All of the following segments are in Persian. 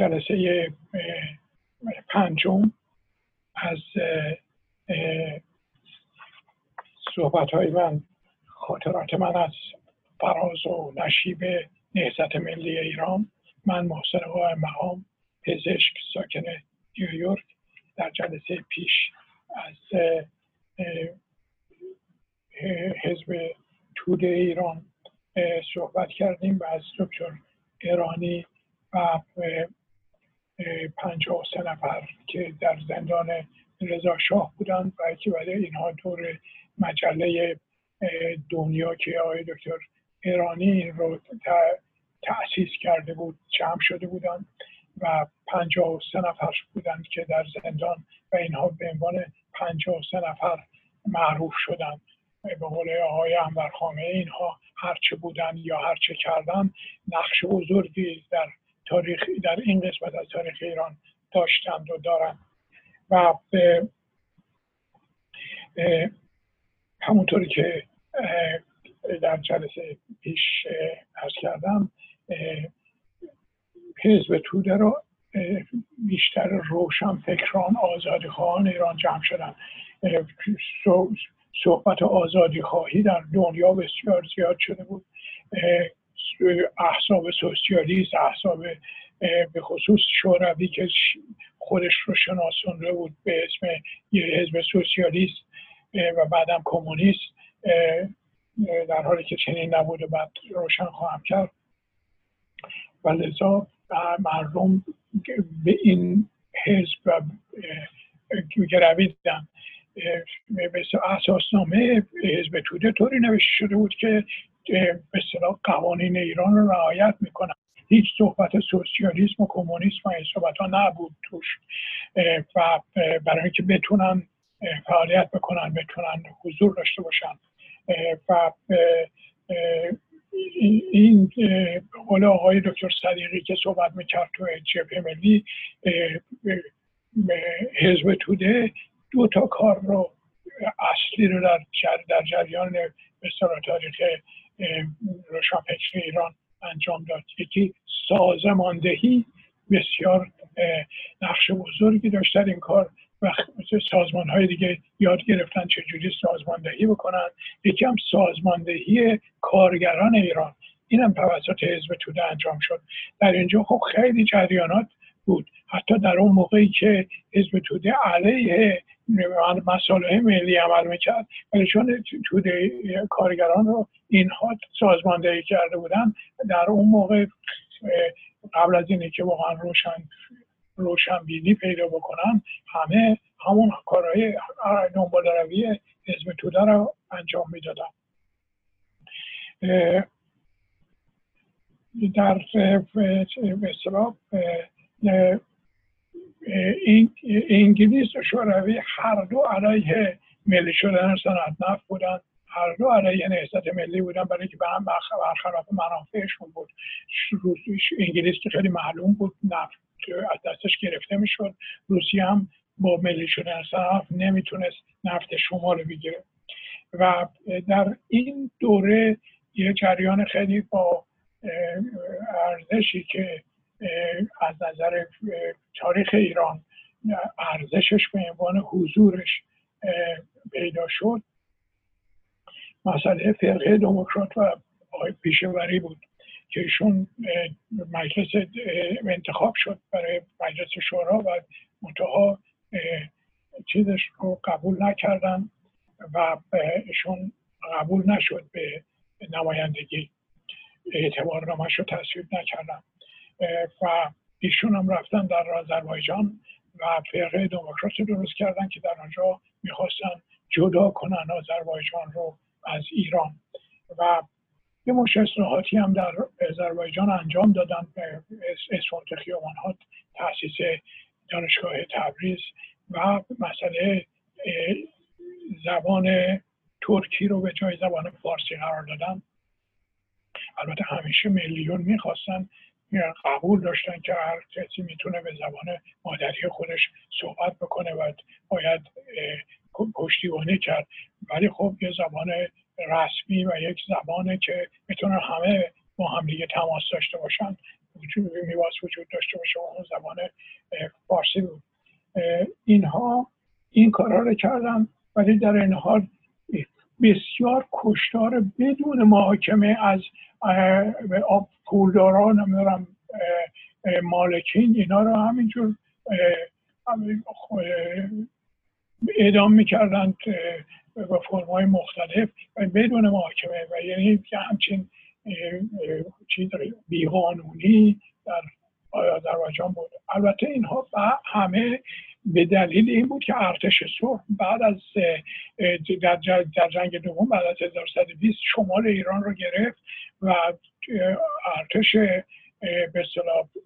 جلسه پنجم از صحبت های من خاطرات من از فراز و نشیب نهزت ملی ایران. من محسن قائم مقام پزشک ساکن نیویورک. در جلسه پیش از حزب توده ایران صحبت کردیم و از دکتر ایرانی و پنجاه سه نفر که در زندان رضا شاه بودند و که برای اینها دور مجله دنیا که آقای دکتر ایرانی این رو تأسیس کرده بود جمع شده بودند و پنجاه و سه نفر بودند که در زندان و اینها به عنوان پنجاه سه نفر معروف شدند. به قول آقای انورخامه اینها هرچه بودن یا هرچه کردن نقش بزرگی در تاریخ در این قسمت از تاریخ ایران داشتند و دارند. و همونطوری که در جلسه پیش ارز کردم حزب توده رو بیشتر روشن فکران آزادی خواهان ایران جمع شدن. صحبت آزادی خواهی در دنیا بسیار زیاد شده بود. احساب سوسیالیست احساب به خصوص شوروی که خودش رو شناسانده بود به اسم یه حزب سوسیالیست و بعدم کمونیست در حالی که چنین نبود و بعد روشن خواهم کرد. و لذا مردم به این حزب گرویدن. به اساسنامه حزب توده طوری نوشته شده بود که به اصطلاح قوانین ایران رو رعایت می‌کنن. هیچ صحبت سوسیالیسم و کمونیسم و این صحبت ها نبود توش. و برای اینکه بتونن فعالیت بکنن بتونن حضور داشته باشن. و این قول آقای دکتر صدیقی که صحبت می‌کرد تو جبهه ملی حزب توده دو تا کار رو اصلی رو در, در جریان بسیار تاریخ روشنفکر ایران انجام داد. یکی سازماندهی بسیار نقش بزرگی داشت در این کار و سازمان های دیگه یاد گرفتن چجوری سازماندهی بکنن. یکی هم سازماندهی کارگران ایران. این هم توسط حزب توده انجام شد. در اینجا خب خیلی جریانات بود. حتی در اون موقعی که حزب توده علیه مسائل ملی عمل می‌کرد. ولی چون توده کارگران رو اینها سازماندهی کرده بودن در اون موقع قبل از اینه که واقعا روشن روشنبینی پیدا بکنن همه همون کارهای دنبال روی حزب توده رو انجام می‌دادن. در مثلا انگلیس و شوروی هر دو علیه ملی شدن صنعت نفت بودن. هر دو علیه نهضت ملی بودن برای که به هم برخلاف منافعشون بود. انگلیس که خیلی معلوم بود نفت از دستش گرفته می‌شد. روسیه هم با ملی شدن صنعت نمی‌تونست نفت شما رو بگیره. و در این دوره یه جریان خیلی با ارزشی که از نظر تاریخ ایران ارزشش به عنوان حضورش پیدا شد. مسئله فرقه دموکرات و پیشوری بود که ایشون مجلس انتخاب شد برای مجلس شورا و منتها چیزش رو قبول نکردن و ایشون قبول نشد به نمایندگی. اعتبار رو تصویب نکردن. و ایشون هم رفتن در آذربایجان و فرقه دموکرات درست کردن که در آنجا می‌خواستن جدا کنن آذربایجان رو از ایران. و یه مش اصلاحاتی هم در آذربایجان انجام دادن اسفانت خیابان ها تاسیس دانشگاه تبریز و مسئله زبان ترکی رو به جای زبان فارسی قرار دادن. البته همیشه میلیون می‌خواستن قبول داشتن که هر کسی می‌تونه به زبان مادری خودش صحبت بکنه و باید پشتیبانی کرد. ولی خب یه زبان رسمی و یک زبانه که می‌تونه همه با هم دیگه تماس داشته باشن. وجود وجود داشته باشه اون زبان فارسی بود. اینها این کارها رو کردن ولی در این حال بسیار کشتار بدون محاکمه از پولداران نمی‌دونم مالکین اینا رو همینجور اعدام می‌کردند با فرمای مختلف و بدون محاکمه و یعنی همچین بیقانونی در آذربایجان بود. البته اینها همه به دلیل این بود که ارتش سرخ بعد از در, جنگ دوم بعد از 1120 شمال ایران رو گرفت و ارتش به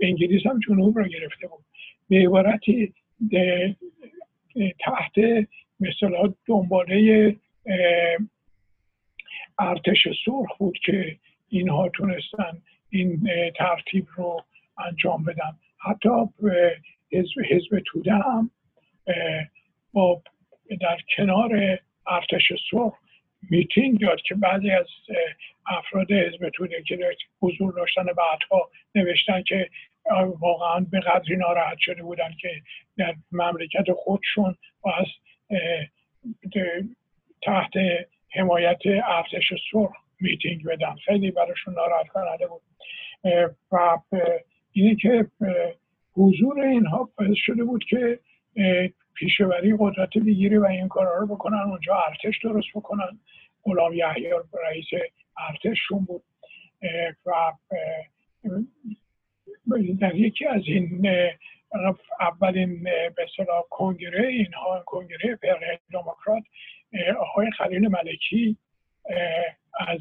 انگلیس هم جنوب رو گرفته بود. به عبارتی تحت مثلا دنباله ارتش سرخ بود که اینها تونستن این ترتیب رو انجام بدن. حتی حزب, حزب توده هم با در کنار ارتش سرخ میتینگ داد که بعضی از افراد حزب توده که حضور داشتن بعدها نوشتن که واقعا به قدری ناراحت شده بودن که در مملکت خودشون و از تحت حمایت ارتش سرخ میتینگ بدن. خیلی براشون ناراحت کننده بود. و اینه که حضور اینها باعث شده بود که پیشوری قدرت بگیری و این کارها رو بکنن اونجا ارتش درست بکنن. غلام یحیی رئیس ارتششون بود. و در یکی از این اولین به کنگره اینها کنگره فرقه دموکرات آقای خلیل ملکی از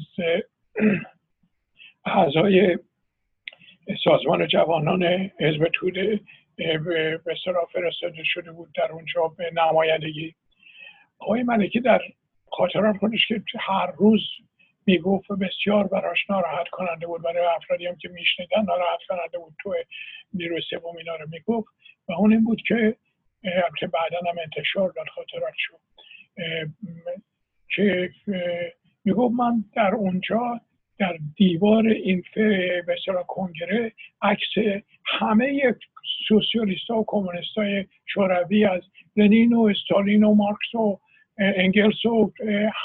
اعضای سازمان جوانان حزب توده به فرستاده شده بود در اونجا به نمایندگی. آقای ملکی در خاطرات خودش که هر روز می‌گفت بسیار براش ناراحت کننده بود. برای افرادی هم که میشنیدن ناراحت کننده بود. تو نیروی سوم اینا رو می‌گفت و اون این بود که البته بعدا هم انتشار داد خاطرات شد که می‌گفت من در اونجا در دیوار این به کنگره عکس همه سوسیالیست ها و کمونیست های شوروی از لنین و استالین و مارکس و انگلس و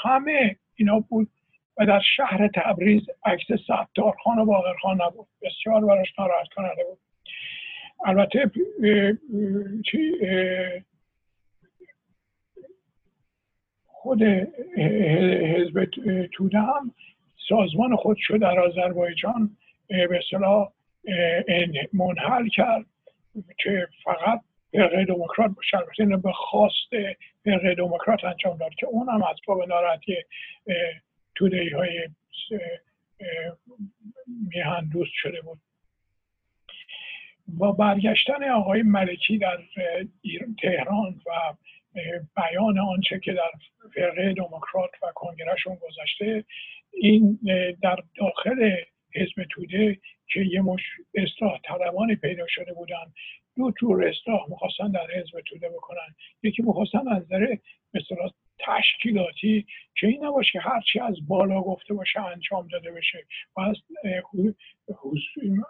همه اینا بود و در شهر تبریز عکس ستارخان و باقرخان نبود. بسیار براش ناراحت کننده بود. البته خود حزب توده هم سازمان خودشو در آذربایجان به اصطلاح منحل کرد که فقط فرقه دموکرات البته به خواست فرقه دموکرات انجام داد که اون هم از باب ناراحتی توده های میهن دوست شده بود. با برگشتن آقای ملکی در تهران و بیان آنچه که در فرقه دموکرات و کنگرهشون گذشته این در داخل حزب توده که یه مش اصلاح طلبانی پیدا شده بودن دو جور اصلاح می‌خواستن در حزب توده بکنن. یکی می‌خواستن از نظر مثلا تشکیلاتی که این نباشه که هرچی از بالا گفته باشه انجام داده بشه و از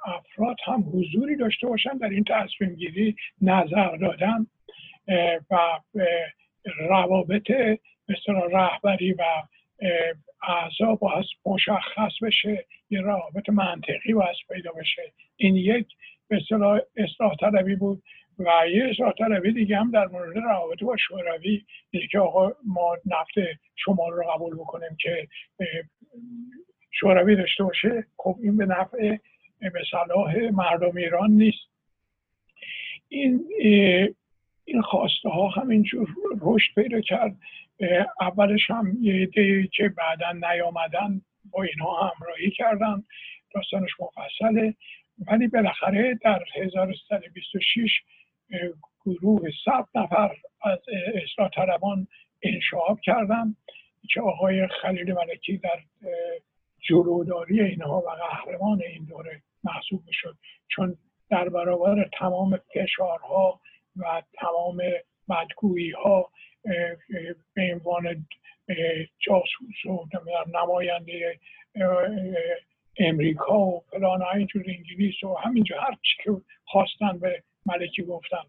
افراد هم حضوری داشته باشن در این تصمیم گیری نظر دادن. و روابط مثلا رهبری و اعضا باید مشخص بشه یه روابط منطقی باید پیدا بشه. این یک به اصلاح طلبی بود و یه اصلاح طلبی دیگه هم در مورد روابط با شوروی یعنی که آقا ما نفت شما رو قبول بکنیم که شوروی داشته باشه. خب این به نفع به صلاح مردم ایران نیست. این این خواسته ها همینجور رشد پیدا کرد. اولش هم یه ایده که بعدا نیامدن با اینها همراهی کردن. داستانش مفصله. ولی بالاخره در 1326 گروه صد نفر از اصلاح طلبان انشاب کردن که آقای خلیل ملکی در جلوداری اینها و قهرمان این دوره محسوب می‌شد. چون در برابر تمام فشارها و تمام بدگویی ها به عنوان جاسوس و نماینده امریکا و فلان اینجور انگلیس و همینجور هر چی که خواستن به ملکی گفتن.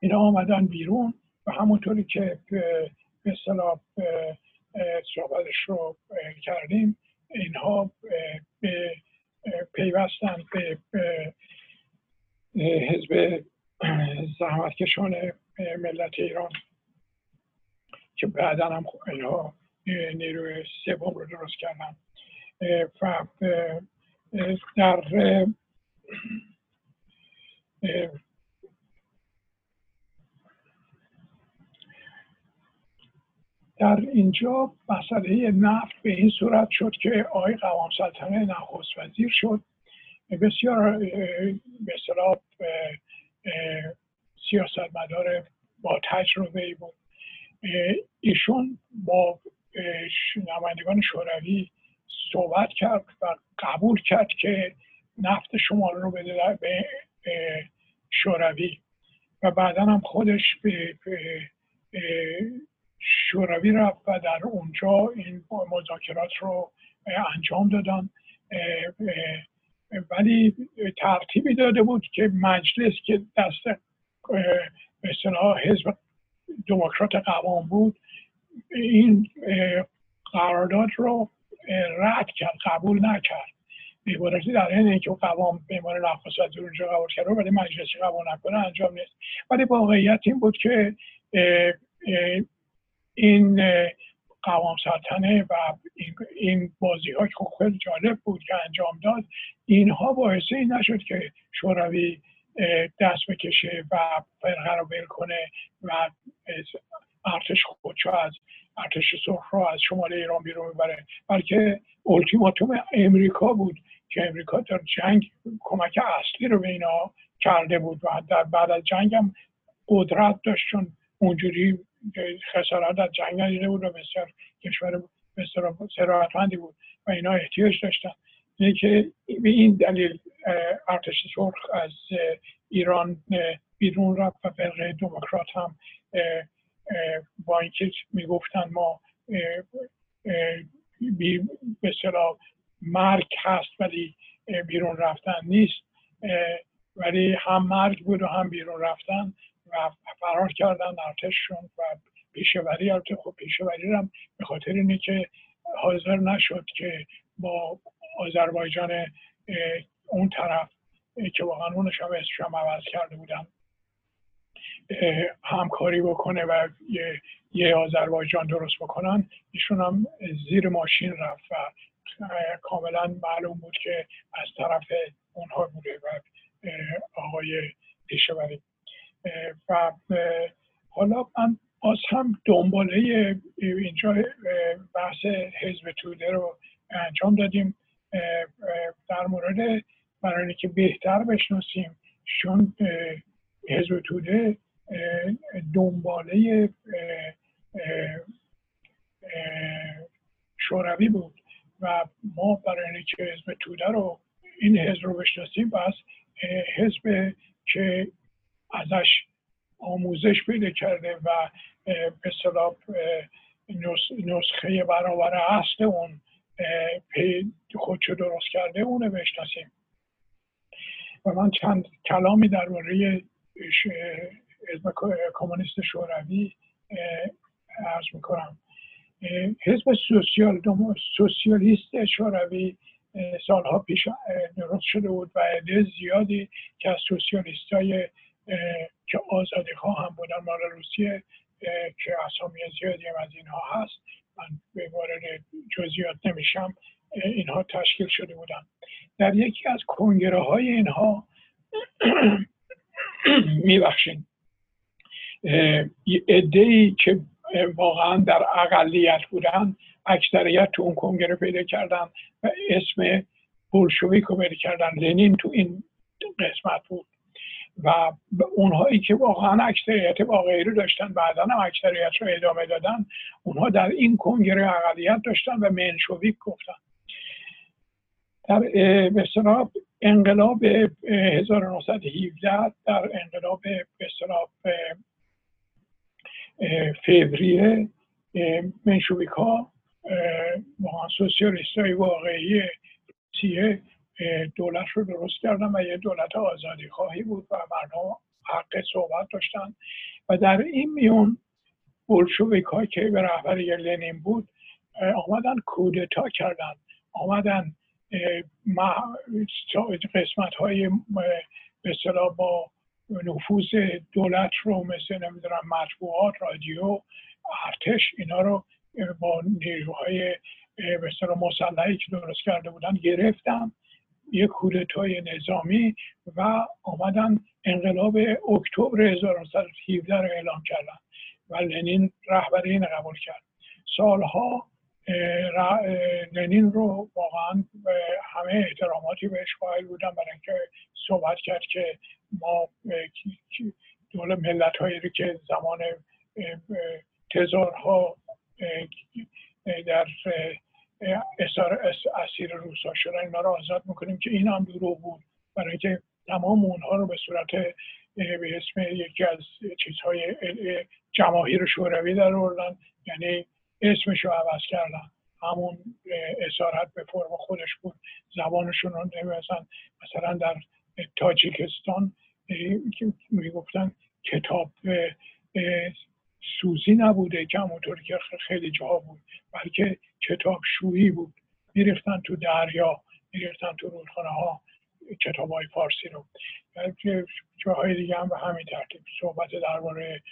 اینا آمدن بیرون و همونطوری که به اصطلاح صحبتش رو کردیم اینها به پیوستن به حزب زحمتکشان ملت ایران که بعدا هم اینها نیروی سوم رو درست کردن و در در اینجا مسئله نفت به این صورت شد که آقای قوام سلطنه نخست وزیر شد. بسیار به سیاستمدار با تجربه ای بود. ایشون با نمایندگان شوروی صحبت کرد و قبول کرد که نفت شمال رو بده به شوروی. و بعدا هم خودش به شوروی رفت و در اونجا این مذاکرات رو انجام دادن. ولی ترتیبی داده بود که مجلس که دست به حزب دموکرات قوام بود این قرارداد رو رد کرد قبول نکرد. عبارتی در این که قوام به عنوان نخست وزیر اونجا قبول کرد ولی مجلسی قبول نکنه انجام نیست. ولی واقعیت این بود که این قوام سلطنه و این بازی ها که خب خیلی جالب بود که انجام داد اینها باعث این نشد که شوروی دست بکشه و فرقه رو بل کنه و ارتش خودشو از ارتش سرخ رو از شمال ایران بیرون ببره. بلکه التیماتوم امریکا بود که امریکا در جنگ کمک اصلی رو به اینا کرده بود و در بعد از جنگ هم قدرت داشت چون اونجوری خسارت از جنگ ندیده بود و بسیار کشور ثروتمندی بود و اینا احتیاج داشتن. اینه که به این دلیل ارتش سرخ از ایران بیرون رفت و فرقه دموکرات هم با اینکه می‌گفتن ما به مرگ هست ولی بیرون رفتن نیست ولی هم مرگ بود و هم بیرون رفتن. فرار کردن ارتششون و پیشوری البته خب پیشوری هم به خاطر اینه که حاضر نشد که با آذربایجان اون طرف که واقعا اونش هم اسمش هم عوض کرده بودن همکاری بکنه و یه, یه آذربایجان درست بکنن ایشون هم زیر ماشین رفت و کاملا معلوم بود که از طرف اونها بوده و آقای پیشوری. و حالا من باز هم دنباله اینجا بحث حزب توده رو انجام دادیم. در مورد برای که بهتر بشناسیم چون حزب توده دنباله شوروی بود و ما برای اینکه حزب توده رو این حزب رو بشناسیم بس حزب که ازش آموزش پیدا کرده و به صلاح نسخه برابر اصل اون خودشو درست کرده اونو بشناسیم. و من چند کلامی درباره حزب کمونیست شوروی ارز می‌کنم. حزب سوسیال سوسیالیست شوروی سالها پیش درست شده بود و عده زیادی که از سوسیالیست های که آزادی ها هم بودن مال روسیه که اسامی زیادی هم از اینها هست من به وارد جزئیات نمیشم اینها تشکیل شده بودن. در یکی از کنگره های اینها میبخشین ای که واقعا در اقلیت بودن اکثریت تو اون کنگره پیدا کردن و اسم بولشویک رو پیدا کردن. لنین تو این قسمت بود. و اونهایی که واقعا اکثریت واقعی رو داشتن بعدا هم اکثریت رو ادامه دادن اونها در این کنگره اقلیت داشتن و منشویک گفتن. در به انقلاب 1917 در انقلاب به فوریه منشویک ها واقعا سوسیالیست های واقعی روسیه دولت رو درست کردن و یه دولت آزادی خواهی بود و مردم حق صحبت داشتن. و در این میون بلشویک ها که به رهبری لنین بود آمدن کودتا کردن. آمدن قسمت های به با نفوذ دولت رو مثل نمی‌دونم مطبوعات رادیو ارتش اینا رو با نیروهای به مسلحی که درست کرده بودن گرفتم یک کودتای نظامی و آمدن انقلاب اکتبر 1917 رو اعلام کردن و لنین رهبر این قبول کرد. سالها لنین رو واقعا همه احتراماتی بهش قائل بودن برای اینکه صحبت کرد که ما دول ملت هایی که زمان تزارها در اسیر روسا شدن. اینا رو آزاد می‌کنیم که این هم دروغ بود. برای اینکه تمام اونها رو به صورت به اسم یکی از چیزهای جماهیر شوروی در آوردن. یعنی اسمش رو عوض کردن. همون اسارت به فرم خودش بود. زبانشون رو نمیزن مثلا در تاجیکستان می‌گفتن کتاب سوزی نبوده که همونطور که خیلی جاها بود بلکه کتاب شویی بود. میریختن تو دریا میریختن تو رودخانه ها کتاب های فارسی رو. جاهای دیگه هم به همین ترتیب صحبت درباره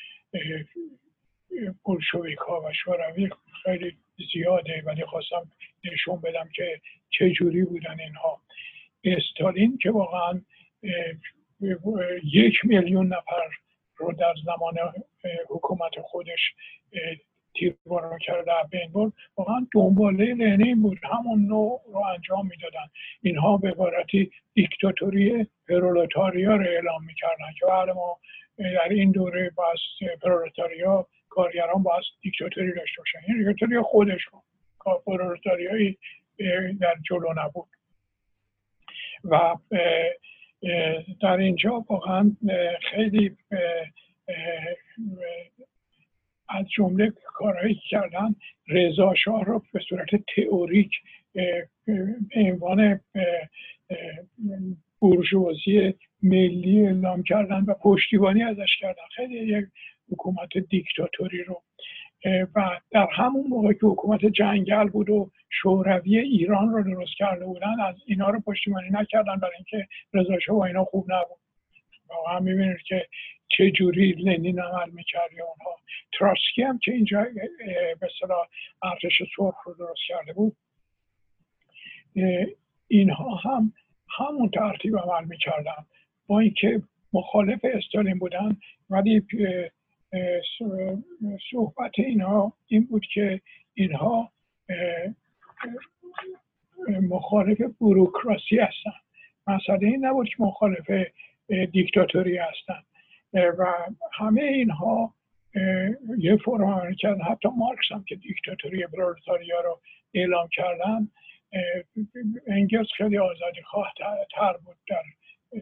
بلشویک ها و شوروی خیلی زیاده. ولی خواستم نشون بدم که چه جوری بودن اینها. استالین که واقعا یک میلیون نفر رو در زمان حکومت خودش تیرباران کرده بین بود واقعا دنباله لنین بود. همون نوع رو انجام می‌دادن. اینها به عبارتی دیکتاتوری پرولتاریا رو اعلام می‌کردن که بعد ما در این دوره باز پرولتاریا کارگران باز دیکتاتوری داشته باشن. این دیکتاتوری خودشون پرولتاریایی در جلو نبود. و در اینجا واقعا خیلی از جمله کارهایی کردن رضا شاه رو به صورت تئوریک به عنوان ملی اعلام کردن و پشتیبانی ازش کردن. خیلی یک حکومت دیکتاتوری رو. و در همون موقع که حکومت جنگل بود و شوروی ایران رو درست کرده بودن از اینا رو پشتیبانی نکردن برای اینکه رضا شاه اینا خوب نبود. واقعا می‌بینید که چه جوری لنین عمل می‌کرد یا اونها. تراسکی هم که اینجا به صلاح ارتش سرخ رو درست کرده بود. اینها هم همون ترتیب عمل می‌کردن. با اینکه مخالف استالین بودن ولی صحبت اینها این بود که اینها مخالف بروکراسی هستن. مسئله این نبود که مخالف دیکتاتوری هستن. و همه اینها یه فرمان کردن. حتی مارکس هم که دیکتاتوری پرولتاریا رو اعلام کردن انگلس خیلی آزادی خواه تر بود در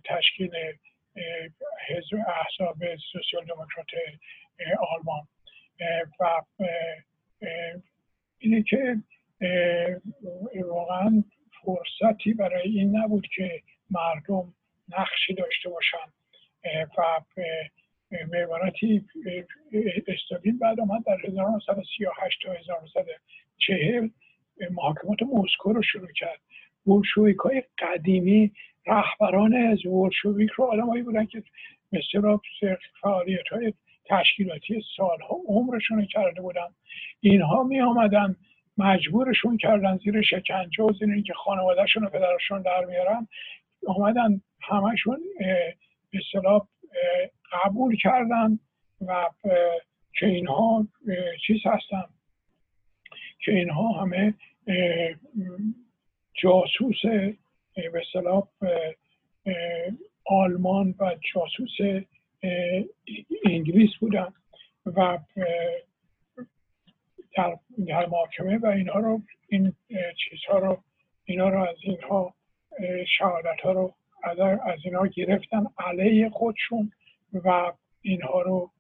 تشکیل حزب احزاب سوسیال دموکرات آلمان. و اینه که واقعا فرصتی برای این نبود که مردم نقشی داشته باشن. و به عبارتی استالین بعد آمد در 1938 تا 1940 محاکمات مسکو رو شروع کرد. بولشویک های قدیمی رهبران از بولشویک رو آدمایی بودن که مثل فعالیت های تشکیلاتی سالها عمرشون کرده بودن. اینها می آمدن مجبورشون کردن زیر شکنجه و زیر اینکه خانوادهشون و پدرشون در میارن آمدن همشون به اصطلاح قبول کردن و که اینها چیز هستن. که اینها همه جاسوس به اصطلاح آلمان و جاسوس انگلیس بودن و در, در محاکمه و اینها رو این چیزها رو اینا رو از اینها شهادت ها رو از اینها گرفتن علیه خودشون و اینها رو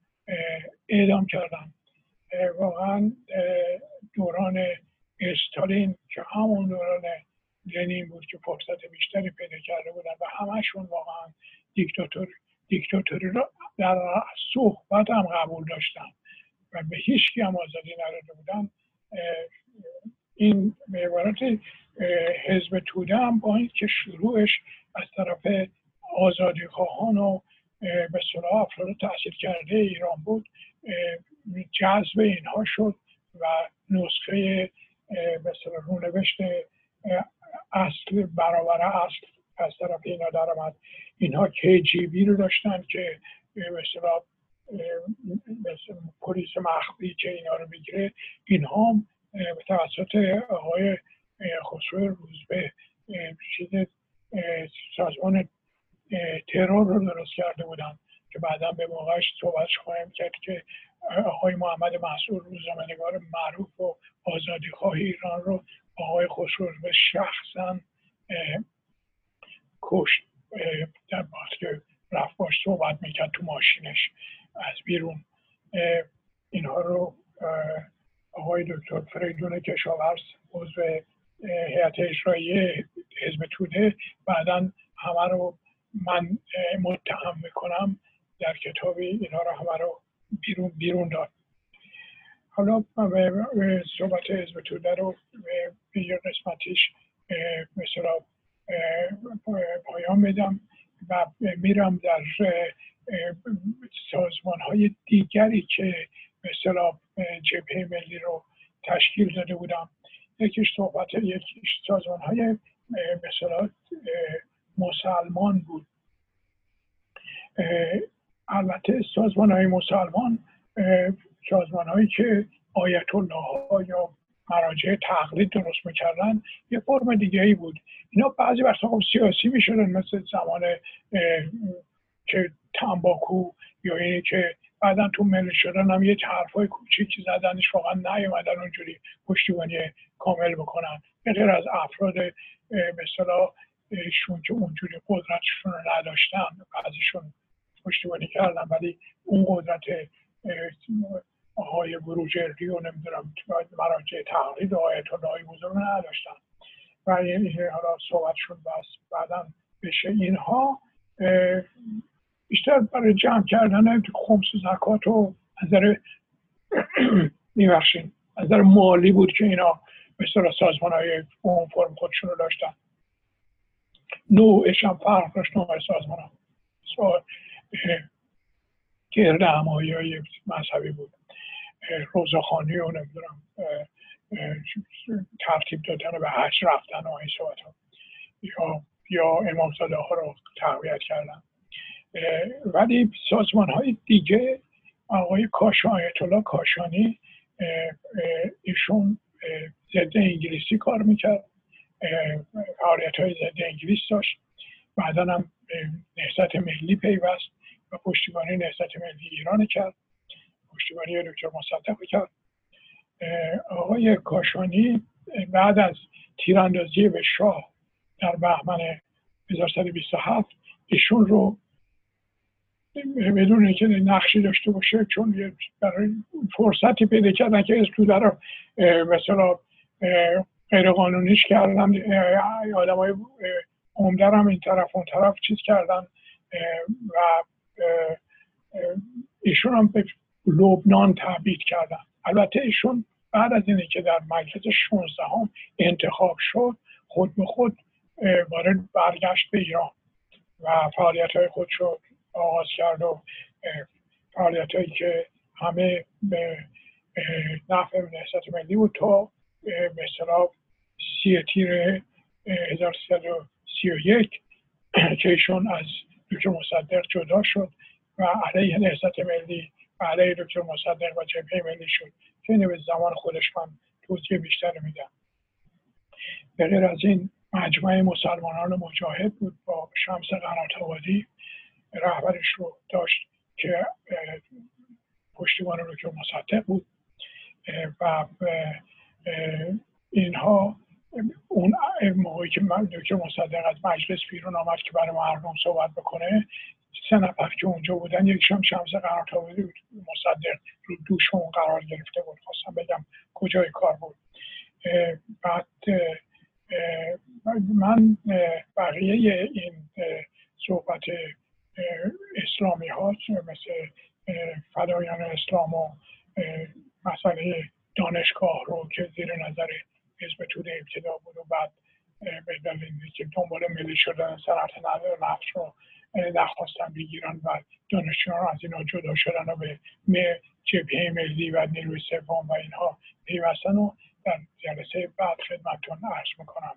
اعدام کردن. واقعا دوران استالین که همون دوران لنین بود که فرصت بیشتری پیدا کرده بودن و همشون واقعا دیکتاتور دیکتاتوری رو در صحبت هم قبول داشتن و به هیچ هم آزادی نداده بودن. این به عبارت حزب توده هم با اینکه شروعش از طرف آزادی خواهان و به صلاح افراد تحصیل کرده ایران بود جذب اینها شد و نسخه به رونوشت اصل برابر اصل. از طرف اینا در آمد. اینها بی رو داشتن که مثلا پلیس مخفی که اینا رو می‌گیره. اینها به توسط آقای خسرو روزبه چیز سازمان ترور رو درست کرده بودن که بعدا به موقعش صحبت خواهیم کرد که آقای محمد مسئول روزنامه‌نگار معروف و آزادی خواهی ایران رو آقای خسرو شخصا کشت در که رفت باش صحبت می‌کرد تو ماشینش. از بیرون اینها رو آقای دکتر فریدون کشاورز عضو هیئت اجرایی حزب توده بعدا همه رو من متهم می‌کنم در کتابی اینها رو همه رو بیرون بیرون داد. حالا به صحبت حزب توده رو به یه قسمتیش مثلا پایان بدم و میرم در سازمان های دیگری که مثلا جبهه ملی رو تشکیل داده بودم. یکیش صحبت یکیش سازمان های مثلا مسلمان بود. البته سازمان های مسلمان سازمان هایی که آیت الله ها یا مراجع تقلید درست می‌کردن یه فرم دیگه ای بود. اینا بعضی وقتا خب سیاسی می‌شدن مثل زمان که تنباکو یا اینی که بعدا تو ملی شدن هم یه حرفای کوچیکی زدنش واقعا نیومدن اونجوری پشتیبانی کامل بکنن. به غیر از افراد مثلا شون که اونجوری قدرتشون رو نداشتن بعضیشون پشتیبانی کردن ولی اون قدرت آقای بروجردی و نمی‌دونم مراجع تقلید آیت الله بزرگ نداشتن. و این حالا صحبت شد بس بعدا بشه. اینها بیشتر برای جمع کردن خمس و زکات و نظر میبخشین نظر مالی بود که اینا مثل سازمان های اون فرم خودشون رو داشتن. نوعش هم فرق داشت نوع سازمان ها گرد همایی های مذهبی بود. روزخانی و نمی‌دونم ترتیب دادن به حج رفتن و این صحبت ها. یا یا امام ها رو تقویت کردن. ولی سازمان های دیگه آقای کاشان آیت الله کاشانی ایشون ضد انگلیسی کار می‌کرد. فعالیت های ضد انگلیس داشت. بعدا هم نهضت ملی پیوست. و پشتیبانی نهضت ملی ایران کرد. پشتیبانی دکتر مصدق کرد. آقای کاشانی بعد از تیراندازی به شاه در بهمن 1127 ایشون رو بدون اینکه نقشی داشته باشه چون برای فرصتی پیدا کردن که از توده رو مثلا غیر قانونیش کردن آدم های عمده هم این طرف اون طرف چیز کردن و ایشون هم به لبنان تبعید کردن. البته ایشون بعد از اینه که در مجلس 16 هم انتخاب شد خود به خود وارد برگشت به ایران و فعالیت های خود رو آغاز کرد و فعالیت هایی که همه به نفع نهضت ملی بود تا مثلا سی تیر 1331 که ایشون از دکتر مصدق جدا شد و علیه نهضت ملی و علیه دکتر مصدق و جبهه ملی شد. که اینو به زمان خودش من توضیح بیشتر میدم. به غیر از این مجمع مسلمانان مجاهد بود با شمس قنات آبادی. رهبرش رو داشت که پشتیبان دکتر مصدق بود. و اینها اون موقعی که دکتر مصدق از مجلس بیرون آمد که برای مردم صحبت بکنه سه نفر که اونجا بودن یکیشم شمس قرار تاوری بود. مصدق رو دوش اون قرار گرفته بود. خواستم بگم کجای کار بود. بعد من بقیه این صحبت اسلامی هاست مثل فدایان اسلام و مسئله دانشگاه رو که زیر نظر حزب توده ابتدا بود و بعد به دلیل که دنبال ملی شدن صنعت نفت رو نخواستن بگیرن و دانشجویان از اینا جدا شدن و به جبهه ملی و نیروی سوم و اینها پیوستن و در جلسه بعد خدمتتون عرض می‌کنم